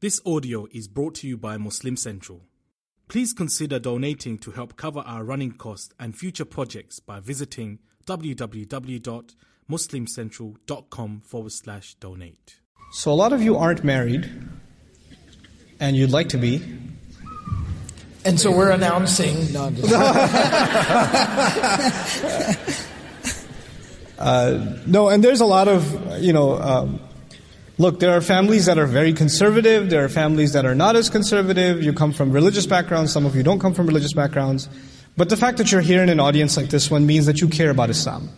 This audio is brought to you by Muslim Central. Please consider donating to help cover our running costs and future projects by visiting www.muslimcentral.com forward slash donate. So, a lot of you aren't married, and you'd like to be. And so we're announcing. No, I'm Uh, no, and there's a lot of, you know, um, look, there are families that are very conservative, there are families that are not as conservative. You come from religious backgrounds, some of you don't come from religious backgrounds. But the fact that you're here in an audience like this one means that you care about Islam.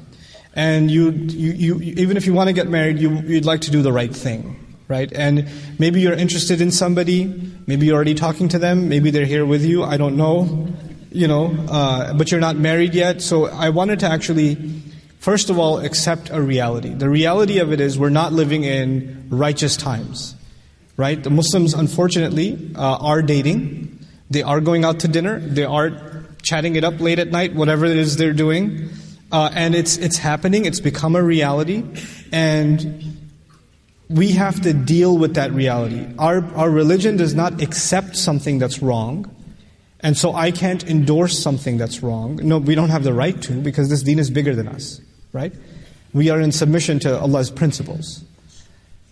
And you, you, you even if you want to get married, you, you'd like to do the right thing. Right? And maybe you're interested in somebody, maybe you're already talking to them, maybe they're here with you, I don't know, you know, uh, but you're not married yet. So I wanted to actually, first of all, accept a reality. The reality of it is we're not living in righteous times. Right? The Muslims, unfortunately, uh, are dating. They are going out to dinner. They are chatting it up late at night, whatever it is they're doing. Uh, and it's, it's happening. It's become a reality. And we have to deal with that reality. Our, our religion does not accept something that's wrong. And so I can't endorse something that's wrong. No, we don't have the right to because this deen is bigger than us, right? We are in submission to Allah's principles.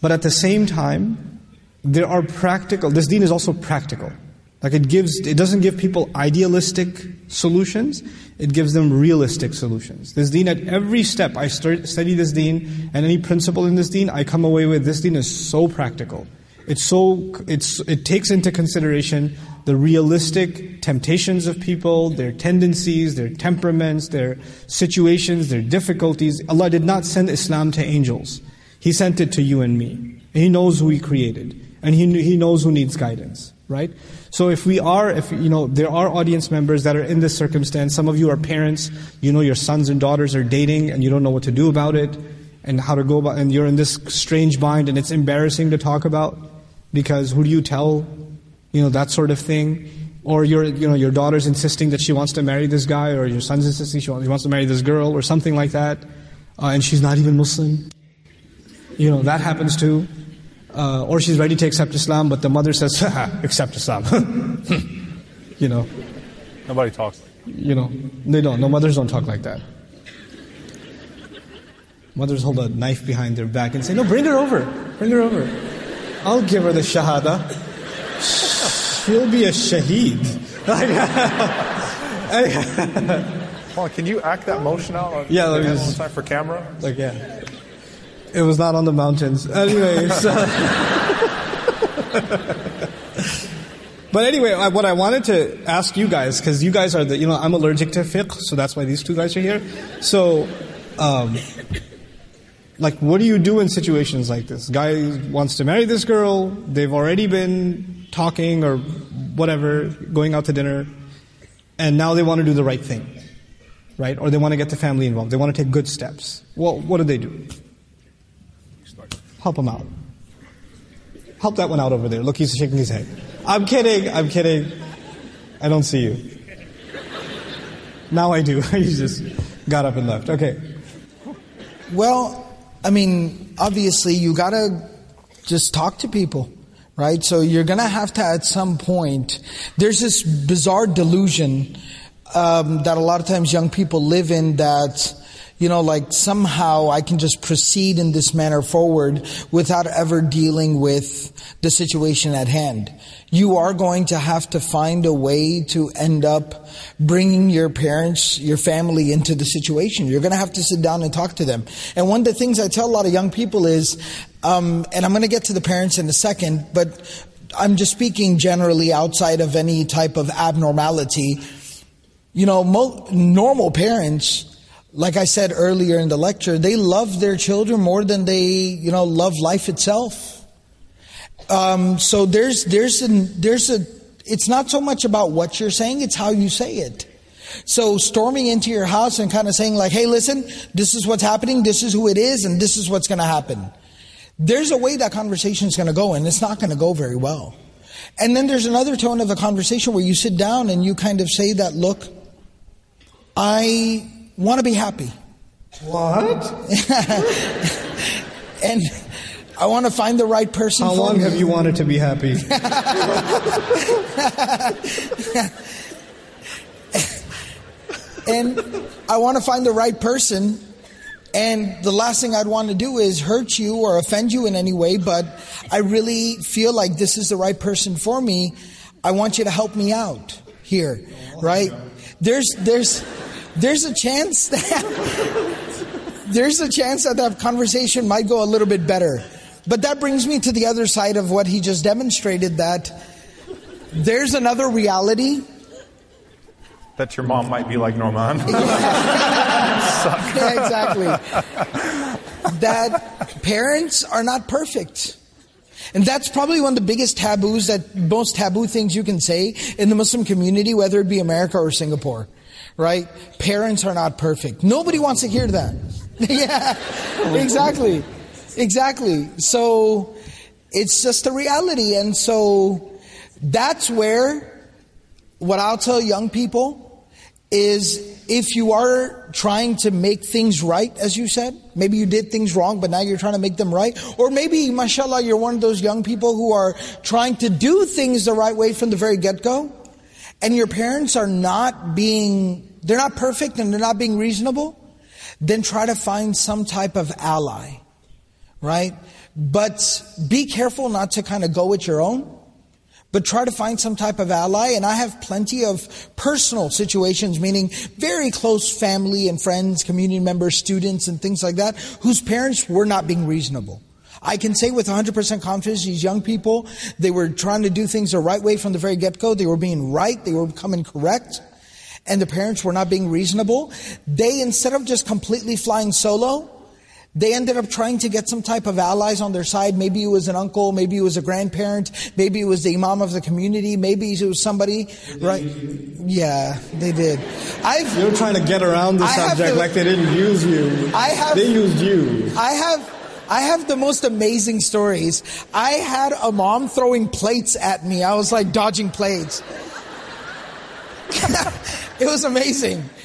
But at the same time, there are practical, this deen is also practical. Like it gives, it doesn't give people idealistic solutions, it gives them realistic solutions. This deen, at every step, I start, study this deen, and any principle in this deen, I come away with this deen is so practical. It's so, it's, it takes into consideration the realistic temptations of people, their tendencies, their temperaments, their situations, their difficulties. Allah did not send Islam to angels. He sent it to you and me. He knows who He created, and He, he knows who needs guidance, right? So if we are, if you know, there are audience members that are in this circumstance. Some of you are parents. You know your sons and daughters are dating, and you don't know what to do about it, and how to go about. And you're in this strange bind, and it's embarrassing to talk about because who do you tell? You know that sort of thing. Or your, you know, your daughter's insisting that she wants to marry this guy, or your son's insisting she wants, to marry this girl, or something like that, uh, and she's not even Muslim. You know that happens too. Uh, or she's ready to accept Islam, but the mother says, accept Islam. you know, Nobody talks like you know, they don't. No mothers don't talk like that. Mothers hold a knife behind their back and say, no, bring her over. Bring her over. I'll give her the shahada. She'll be a shaheed. Hold on, can you act that motion out? On, Yeah, let me just- time for camera. like, yeah. It was not on the mountains. Anyway, so. But anyway, I- what I wanted to ask you guys, because you guys are the, you know, I'm allergic to fiqh, so that's why these two guys are here. So, um, like, what do you do in situations like this? Guy wants to marry this girl, they've already been talking or whatever, going out to dinner, and now they want to do the right thing, right? Or they want to get the family involved, they want to take good steps. Well, what do they do? Help them out. Help that one out over there. Look, he's shaking his head. I'm kidding. I'm kidding. I don't see you. Now I do. he just got up and left. Okay. well, I mean, obviously, you gotta just talk to people, right? So you're gonna have to, at some point, there's this bizarre delusion um, that a lot of times young people live in that. You know, like somehow I can just proceed in this manner forward without ever dealing with the situation at hand. You are going to have to find a way to end up bringing your parents, your family into the situation. You're going to have to sit down and talk to them. And one of the things I tell a lot of young people is, um, and I'm going to get to the parents in a second, but I'm just speaking generally outside of any type of abnormality. You know, mo- normal parents, like I said earlier in the lecture, they love their children more than they, you know, love life itself. Um, so there's there's an there's a it's not so much about what you're saying, it's how you say it. So storming into your house and kind of saying like, "Hey, listen, this is what's happening, this is who it is, and this is what's going to happen." There's a way that conversation is going to go, and it's not going to go very well. And then there's another tone of the conversation where you sit down and you kind of say that, "Look, I want to be happy." What? and I want to find the right person. How for long me. have you wanted to be happy? and I want to find the right person. And the last thing I'd want to do is hurt you or offend you in any way, but I really feel like this is the right person for me. I want you to help me out here, right? There's, there's, there's a chance that, there's a chance that that conversation might go a little bit better. But that brings me to the other side of what he just demonstrated that there's another reality That your mom might be like Nouman. yeah, exactly. that parents are not perfect. And that's probably one of the biggest taboos that most taboo things you can say in the Muslim community, whether it be America or Singapore. Right? Parents are not perfect. Nobody wants to hear that. yeah, exactly. Exactly. So it's just a reality. And so that's where what I'll tell young people is if you are trying to make things right, as you said, maybe you did things wrong, but now you're trying to make them right. Or maybe, mashallah, you're one of those young people who are trying to do things the right way from the very get-go. And your parents are not being, they're not perfect and they're not being reasonable. Then try to find some type of ally. Right? But be careful not to kind of go with your own but try to find some type of ally. And I have plenty of personal situations, meaning very close family and friends, community members, students, and things like that, whose parents were not being reasonable. I can say with 100% confidence, these young people, they were trying to do things the right way from the very get-go. They were being right. They were becoming correct. And the parents were not being reasonable. They, instead of just completely flying solo, they ended up trying to get some type of allies on their side. Maybe it was an uncle, maybe it was a grandparent, maybe it was the imam of the community, maybe it was somebody, right? Yeah, they did. I've, You're trying to get around the I subject to- like they didn't use you. I have- They used you. I have, I have the most amazing stories. I had a mom throwing plates at me. I was like dodging plates. it was amazing.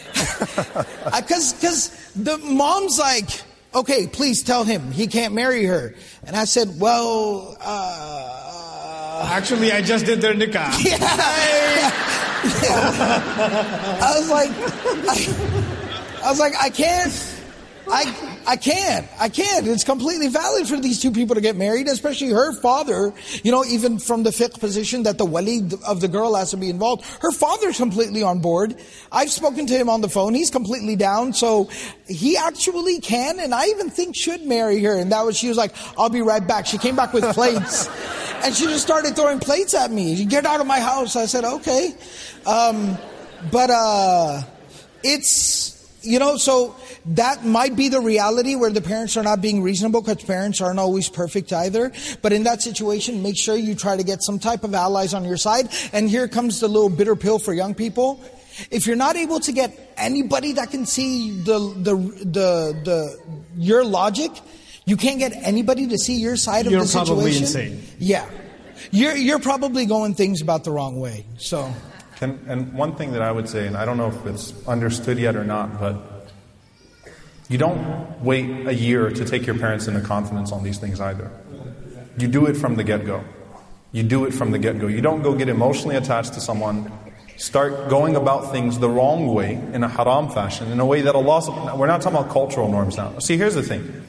Because because the mom's like, okay, please tell him he can't marry her. And I said, well, uh, Actually, I just did their nikah. Yeah, I was like, I, I was like, I can't. I, I can't. I can't. It's completely valid for these two people to get married, especially her father. You know, even from the fiqh position that the wali of the girl has to be involved. Her father's completely on board. I've spoken to him on the phone. He's completely down. So he actually can, and I even think should marry her. And that was, she was like, I'll be right back. She came back with plates. and she just started throwing plates at me. Get out of my house. I said, okay. Um, but, uh, it's, you know, so that might be the reality where the parents are not being reasonable because parents aren't always perfect either. But in that situation, make sure you try to get some type of allies on your side. And here comes the little bitter pill for young people. If you're not able to get anybody that can see the, the, the, the, your logic, you can't get anybody to see your side You're of the probably situation. insane. Yeah. You're, you're probably going things about the wrong way. So. Can, and one thing that I would say, and I don't know if it's understood yet or not, but you don't wait a year to take your parents into confidence on these things either. You do it from the get go. You do it from the get go. You don't go get emotionally attached to someone, start going about things the wrong way in a haram fashion, in a way that Allah, we're not talking about cultural norms now. See, here's the thing.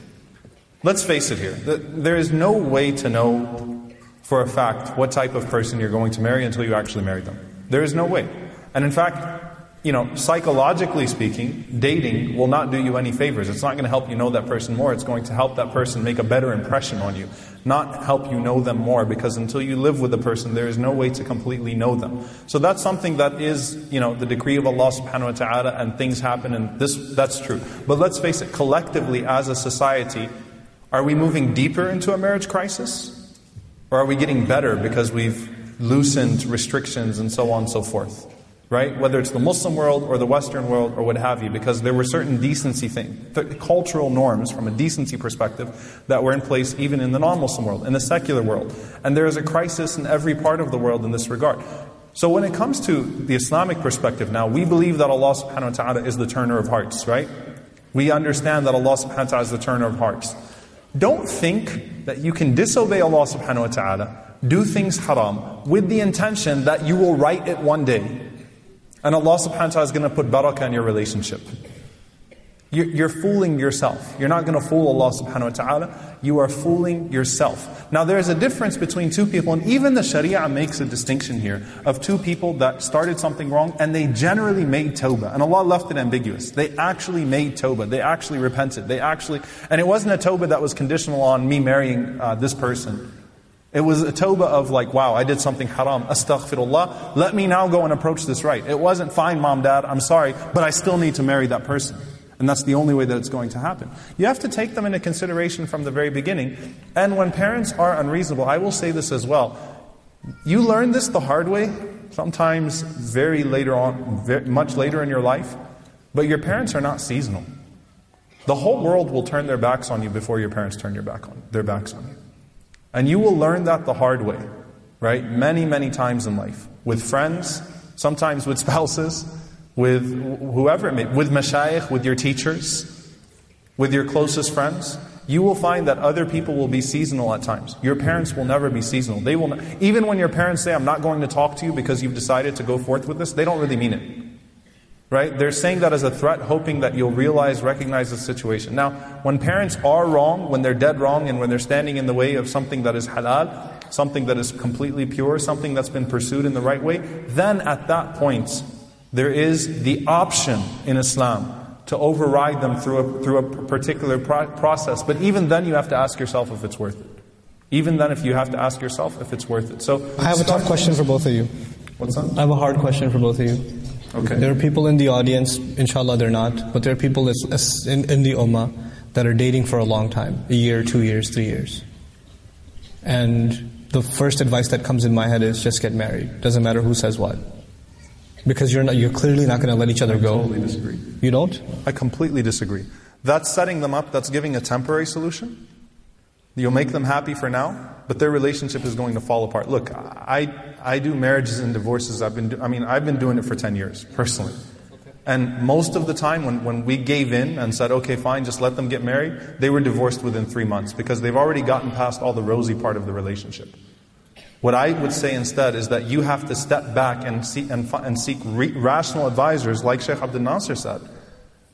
Let's face it here. There is no way to know for a fact what type of person you're going to marry until you actually marry them. There is no way. And in fact, you know, psychologically speaking, dating will not do you any favors. It's not going to help you know that person more. It's going to help that person make a better impression on you, not help you know them more because until you live with the person, there is no way to completely know them. So that's something that is, you know, the decree of Allah subhanahu wa ta'ala and things happen and this, that's true. But let's face it, collectively as a society, are we moving deeper into a marriage crisis? Or are we getting better because we've loosened restrictions and so on and so forth? Right? Whether it's the Muslim world or the Western world or what have you, because there were certain decency things, th- cultural norms from a decency perspective that were in place even in the non Muslim world, in the secular world. And there is a crisis in every part of the world in this regard. So when it comes to the Islamic perspective now, we believe that Allah subhanahu wa ta'ala is the turner of hearts, right? We understand that Allah subhanahu wa ta'ala is the turner of hearts. Don't think that you can disobey Allah subhanahu wa ta'ala, do things haram, with the intention that you will right it one day. And Allah subhanahu wa ta'ala is going to put barakah in your relationship. You're fooling yourself. You're not going to fool Allah subhanahu wa ta'ala. You are fooling yourself. Now there's a difference between two people, and even the Sharia makes a distinction here of two people that started something wrong and they generally made tawbah. And Allah left it ambiguous. They actually made tawbah. They actually repented. They actually, and it wasn't a tawbah that was conditional on me marrying uh, this person. It was a tawbah of like, wow, I did something haram. Astaghfirullah. Let me now go and approach this right. It wasn't fine, mom, dad, I'm sorry, but I still need to marry that person. And that's the only way that it's going to happen. You have to take them into consideration from the very beginning. And when parents are unreasonable, I will say this as well. You learn this the hard way, sometimes very later on, very, much later in your life, but your parents are not seasonal. The whole world will turn their backs on you before your parents turn your back on, their backs on you. And you will learn that the hard way, right? Many, many times in life. With friends, sometimes with spouses, with whoever it may with mashayikh, with your teachers, with your closest friends, you will find that other people will be seasonal at times. Your parents will never be seasonal. They will, not, even when your parents say, I'm not going to talk to you because you've decided to go forth with this, they don't really mean it. Right? They're saying that as a threat, hoping that you'll realize, recognize the situation. Now, when parents are wrong, when they're dead wrong, and when they're standing in the way of something that is halal, something that is completely pure, something that's been pursued in the right way, then at that point, there is the option in Islam to override them through a, through a particular pro- process. But even then, you have to ask yourself if it's worth it. Even then, if you have to ask yourself if it's worth it. So I have a tough question for both of you. What's that? I have a hard question for both of you. Okay. There are people in the audience, inshallah they're not, but there are people in, in the ummah that are dating for a long time a year, two years, three years. And the first advice that comes in my head is just get married. Doesn't matter who says what. Because you're, not, you're clearly not going to let each other I go. totally disagree. You don't? I completely disagree. That's setting them up, that's giving a temporary solution. You'll make them happy for now, but their relationship is going to fall apart. Look, I, I do marriages and divorces. I've been, do, I mean, I've been doing it for 10 years, personally. And most of the time, when, when we gave in and said, okay, fine, just let them get married, they were divorced within three months because they've already gotten past all the rosy part of the relationship. What I would say instead is that you have to step back and seek, and, and seek re- rational advisors, like Sheikh Abdul Nasser said,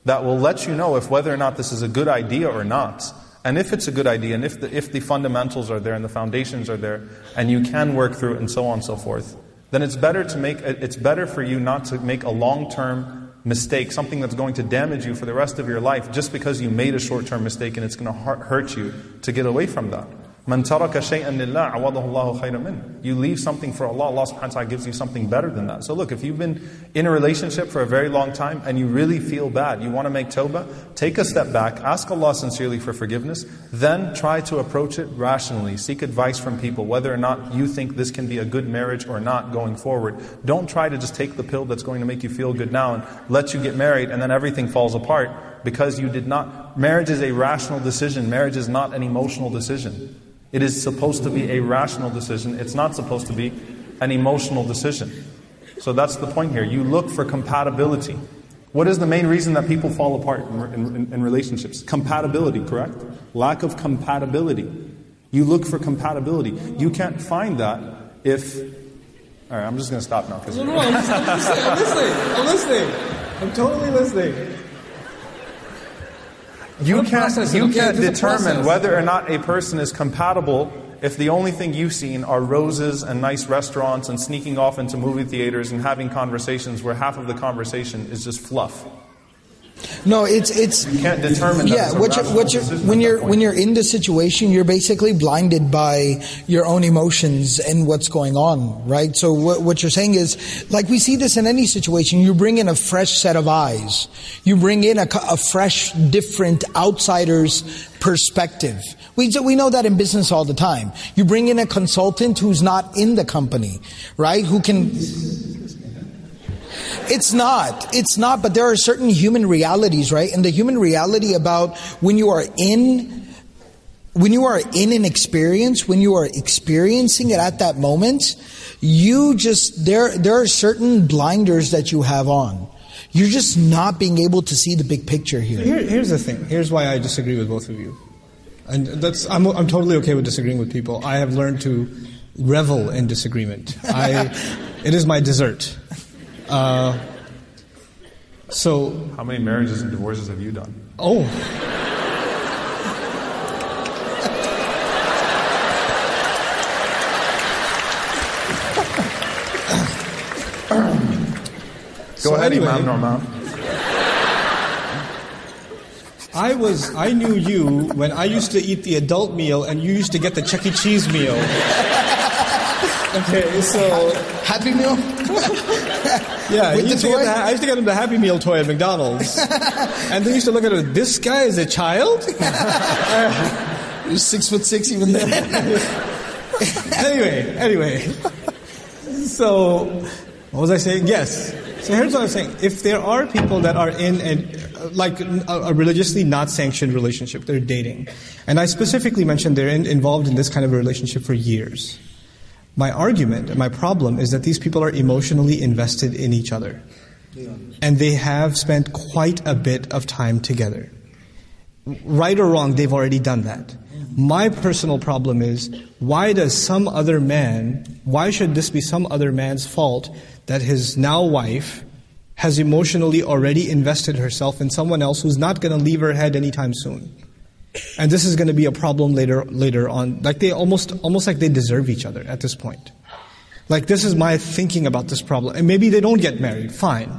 that will let you know if whether or not this is a good idea or not. And if it's a good idea, and if the, if the fundamentals are there and the foundations are there, and you can work through it and so on and so forth, then it's better to make it's better for you not to make a long-term mistake, something that's going to damage you for the rest of your life, just because you made a short-term mistake and it's going to hurt you to get away from that. Man taraka shay'an lillah, awadahu Allahu khayran min. You leave something for Allah, Allah subhanahu wa ta'ala gives you something better than that. So look, if you've been in a relationship for a very long time and you really feel bad, you want to make tawbah, take a step back, ask Allah sincerely for forgiveness, then try to approach it rationally. Seek advice from people, whether or not you think this can be a good marriage or not going forward. Don't try to just take the pill that's going to make you feel good now and let you get married and then everything falls apart because you did not. Marriage is a rational decision, marriage is not an emotional decision. It is supposed to be a rational decision. It's not supposed to be an emotional decision. So that's the point here. You look for compatibility. What is the main reason that people fall apart in, in, in, relationships? Compatibility, correct? Lack of compatibility. You look for compatibility. You can't find that if. All right, I'm just going to stop now. No, no, I'm, I'm, listening. I'm listening. I'm listening. I'm totally listening. You can't, you can't determine whether or not a person is compatible if the only thing you've seen are roses and nice restaurants and sneaking off into movie theaters and having conversations where half of the conversation is just fluff. No, it's it's. You can't determine. Yeah, what you're, what you're, when you're when you're in the situation, you're basically blinded by your own emotions and what's going on, right? So what, what you're saying is, like we see this in any situation, you bring in a fresh set of eyes, you bring in a, a fresh, different outsider's perspective. We we know that in business all the time. You bring in a consultant who's not in the company, right? Who can it's not. It's not, but there are certain human realities, right? And the human reality about when you are in when you are in an experience, when you are experiencing it at that moment, you just there there are certain blinders that you have on. You're just not being able to see the big picture here. here here's the thing. Here's why I disagree with both of you. And that's, I'm, I'm totally okay with disagreeing with people. I have learned to revel in disagreement. I, it is my dessert. Uh, so, How many marriages and divorces have you done? oh, Go So ahead, anyway- Imam Nouman. I was, I knew you when I used to eat the adult meal and you used to get the Chuck E. Cheese meal. Okay, so Happy Meal? yeah, With the used toy? the- I used to get him the Happy Meal toy at McDonald's, and they used to look at it. This guy is a child. he was six foot six even then. anyway, anyway. So, what was I saying? Yes. So here's what I'm saying. If there are people that are in an, uh, like a, a religiously not sanctioned relationship, they're dating, and I specifically mentioned they're in, involved in this kind of a relationship for years. My argument, my problem, is that these people are emotionally invested in each other, and they have spent quite a bit of time together right or wrong, they've already done that. My personal problem is why does some other man, why should this be some other man's fault that his now wife has emotionally already invested herself in someone else who's not going to leave her head anytime soon? And this is going to be a problem later later on. Like they almost almost like they deserve each other at this point. Like this is my thinking about this problem. And maybe they don't get married, fine.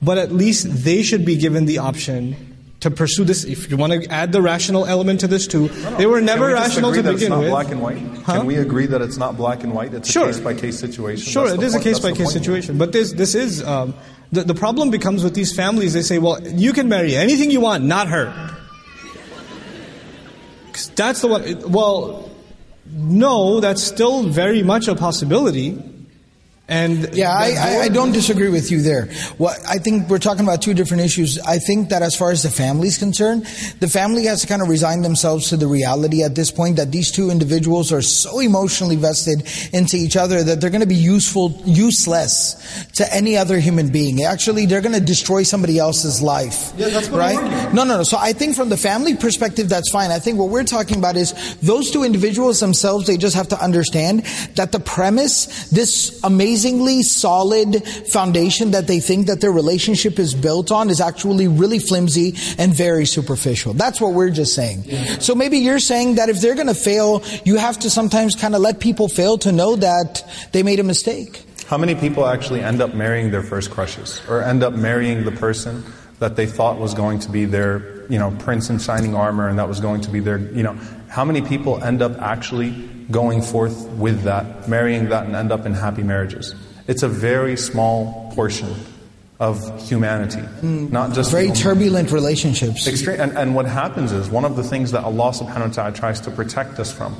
But at least they should be given the option to pursue this. If you want to add the rational element to this too, they were never Can we rational to begin it's not with. black and white? Huh? Can we agree that it's not black and white? It's Sure. a case by case situation. Sure, it the a case That's by case point. situation. But this this is um, the the problem becomes with these families. They say, well, you can marry anything you want, not her. That's the one. Well, no, that's still very much a possibility. And Yeah, I, I, don't disagree with you there. What I think we're talking about two different issues. I think that as far as the family is concerned, the family has to kind of resign themselves to the reality at this point that these two individuals are so emotionally vested into each other that they're going to be useful, useless to any other human being. Actually, they're going to destroy somebody else's life. Yeah, that's what I'm right? No, no, no. So I think from the family perspective, that's fine. I think what we're talking about is those two individuals themselves, they just have to understand that the premise, this amazingly solid foundation that they think that their relationship is built on is actually really flimsy and very superficial. That's what we're just saying. So maybe you're saying that if they're going to fail, you have to sometimes kind of let people fail to know that they made a mistake. How many people actually end up marrying their first crushes or end up marrying the person that they thought was going to be their, you know, prince in shining armor and that was going to be their, you know, how many people end up actually going forth with that, marrying that and end up in happy marriages? It's a very small portion of humanity, hmm. not just Very turbulent relationships. Extreme, and, and what happens is one of the things that Allah subhanahu wa ta'ala tries to protect us from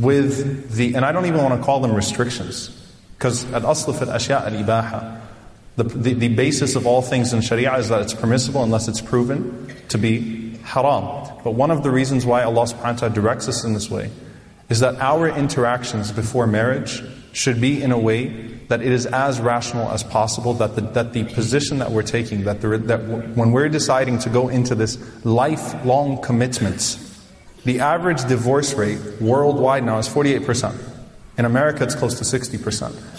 with the, and I don't even want to call them restrictions, because at asl fil ashya al ibaha, the, the, the basis of all things in Sharia is that it's permissible unless it's proven to be haram. But one of the reasons why Allah subhanahu wa ta'ala directs us in this way is that our interactions before marriage should be in a way that it is as rational as possible, that the, that the position that we're taking, that, the, that when we're deciding to go into this lifelong commitments, the average divorce rate worldwide now is 48%. In America, it's close to 60%.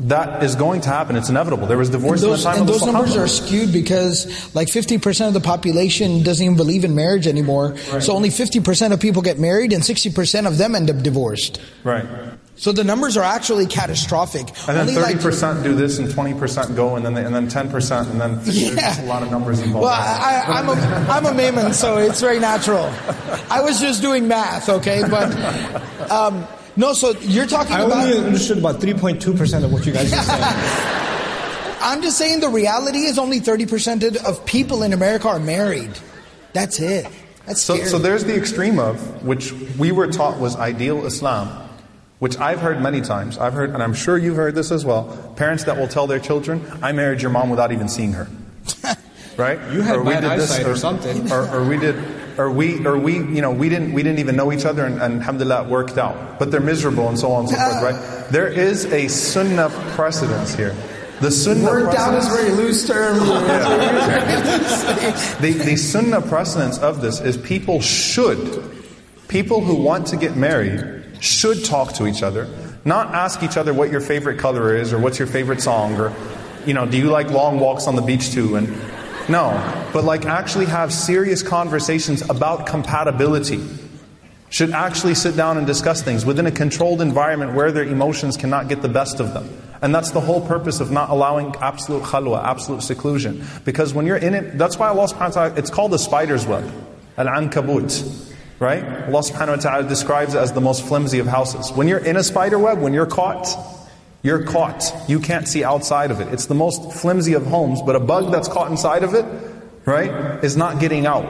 That is going to happen. It's inevitable. There was divorce those, in the time and of the those numbers are skewed because like 50% of the population doesn't even believe in marriage anymore. So only 50% of people get married and 60% of them end up divorced. Right. So the numbers are actually catastrophic. And then Only like- 30% do this and 20% go and then, they, and then 10% and then there's just a lot of numbers involved. well, I, I, I'm, a, I'm a Maimon, so it's very natural. I was just doing math, okay? But, um, no, so you're talking I about. only understood about 3.2% of what you guys just said. I'm just saying the reality is only 30% of people in America are married. That's it. That's So, so there's the extreme of, which we were taught was ideal Islam, which I've heard many times. I've heard, and I'm sure you've heard this as well, parents that will tell their children, I married your mom without even seeing her. Right? You had or we bad did this, eyesight or something. Or, or we did, or we, or we, you know, we didn't, we didn't even know each other and, and alhamdulillah it worked out. But they're miserable and so on and so forth, right? There is a sunnah precedence here. The sunnah Worked out is a very loose term. the, the sunnah precedence of this is people should, people who want to get married should talk to each other, not ask each other what your favorite color is or what's your favorite song or, you know, do you like long walks on the beach too? And no, but like actually have serious conversations about compatibility. Should actually sit down and discuss things within a controlled environment where their emotions cannot get the best of them. And that's the whole purpose of not allowing absolute khalwa, absolute seclusion. Because when you're in it, that's why Allah subhanahu wa ta'ala, it's called the spider's web. Al-ankabut. Right? Allah subhanahu wa ta'ala describes it as the most flimsy of houses. When you're in a spider web, when you're caught, you're caught. You can't see outside of it. It's the most flimsy of homes, but a bug that's caught inside of it, right, is not getting out.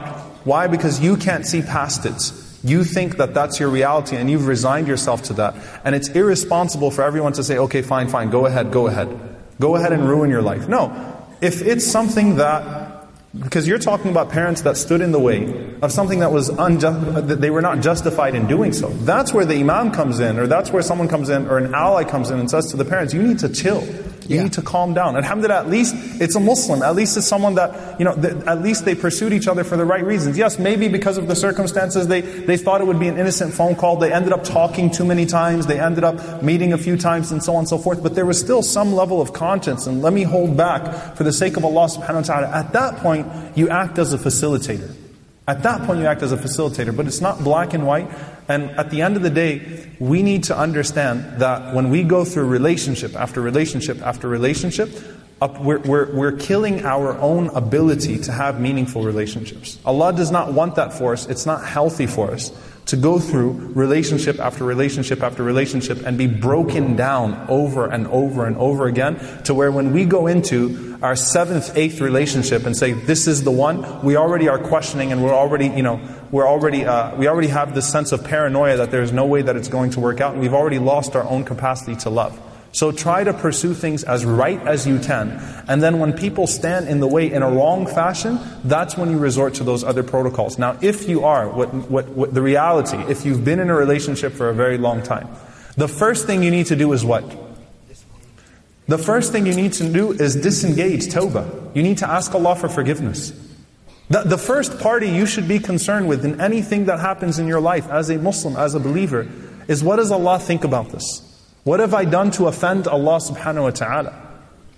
Why? Because you can't see past it. You think that that's your reality and you've resigned yourself to that. And it's irresponsible for everyone to say, okay, fine, fine, go ahead, go ahead. Go ahead and ruin your life. No. If it's something that because you're talking about parents that stood in the way of something that was unjust, that they were not justified in doing so. That's where the imam comes in, or that's where someone comes in, or an ally comes in and says to the parents, you need to chill. You Yeah. need to calm down. Alhamdulillah, at least it's a Muslim. At least it's someone that, you know, th- at least they pursued each other for the right reasons. Yes, maybe because of the circumstances, they, they thought it would be an innocent phone call. They ended up talking too many times. They ended up meeting a few times and so on and so forth. But there was still some level of conscience. And let me hold back for the sake of Allah subhanahu wa ta'ala. At that point, you act as a facilitator. At that point, you act as a facilitator, but it's not black and white. And at the end of the day, we need to understand that when we go through relationship after relationship after relationship, up, we're, we're, we're killing our own ability to have meaningful relationships. Allah does not want that for us. It's not healthy for us to go through relationship after relationship after relationship and be broken down over and over and over again to where when we go into our seventh, eighth relationship and say, this is the one, we already are questioning and we're already, you know, we're already, uh, we already have this sense of paranoia that there's no way that it's going to work out and we've already lost our own capacity to love. So try to pursue things as right as you can. And then when people stand in the way in a wrong fashion, that's when you resort to those other protocols. Now, if you are, what, what, what the reality, if you've been in a relationship for a very long time, the first thing you need to do is what? The first thing you need to do is disengage, tawbah. You need to ask Allah for forgiveness. The, the first party you should be concerned with in anything that happens in your life as a Muslim, as a believer, is what does Allah think about this? What have I done to offend Allah subhanahu wa ta'ala?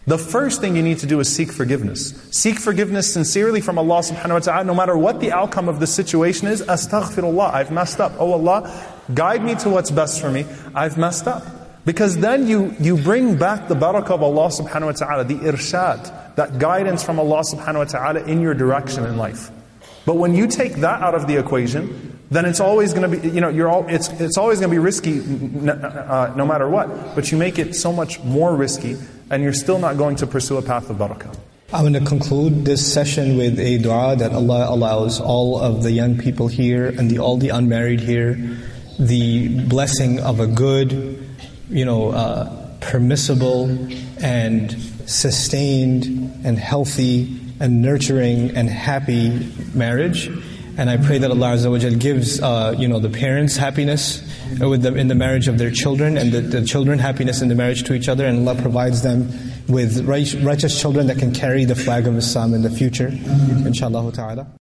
The first thing you need to do is seek forgiveness. Seek forgiveness sincerely from Allah subhanahu wa ta'ala, no matter what the outcome of the situation is. Astaghfirullah, I've messed up. Oh Allah, guide me to what's best for me. I've messed up. Because then you, you bring back the barakah of Allah subhanahu wa ta'ala, the irshad, that guidance from Allah subhanahu wa ta'ala in your direction in life. But when you take that out of the equation, then it's always going to be, you know, you're all, it's, it's always going to be risky n- uh, no matter what. But you make it so much more risky, and you're still not going to pursue a path of barakah. I'm going to conclude this session with a dua that Allah allows all of the young people here and the, all the unmarried here the blessing of a good, you know, uh, permissible and sustained and healthy and nurturing and happy marriage. And I pray that Allah Azza wa Jal gives, uh, you know, the parents happiness with in the marriage of their children, and the, the children happiness in the marriage to each other, and Allah provides them with righteous children that can carry the flag of Islam in the future, inshallah ta'ala.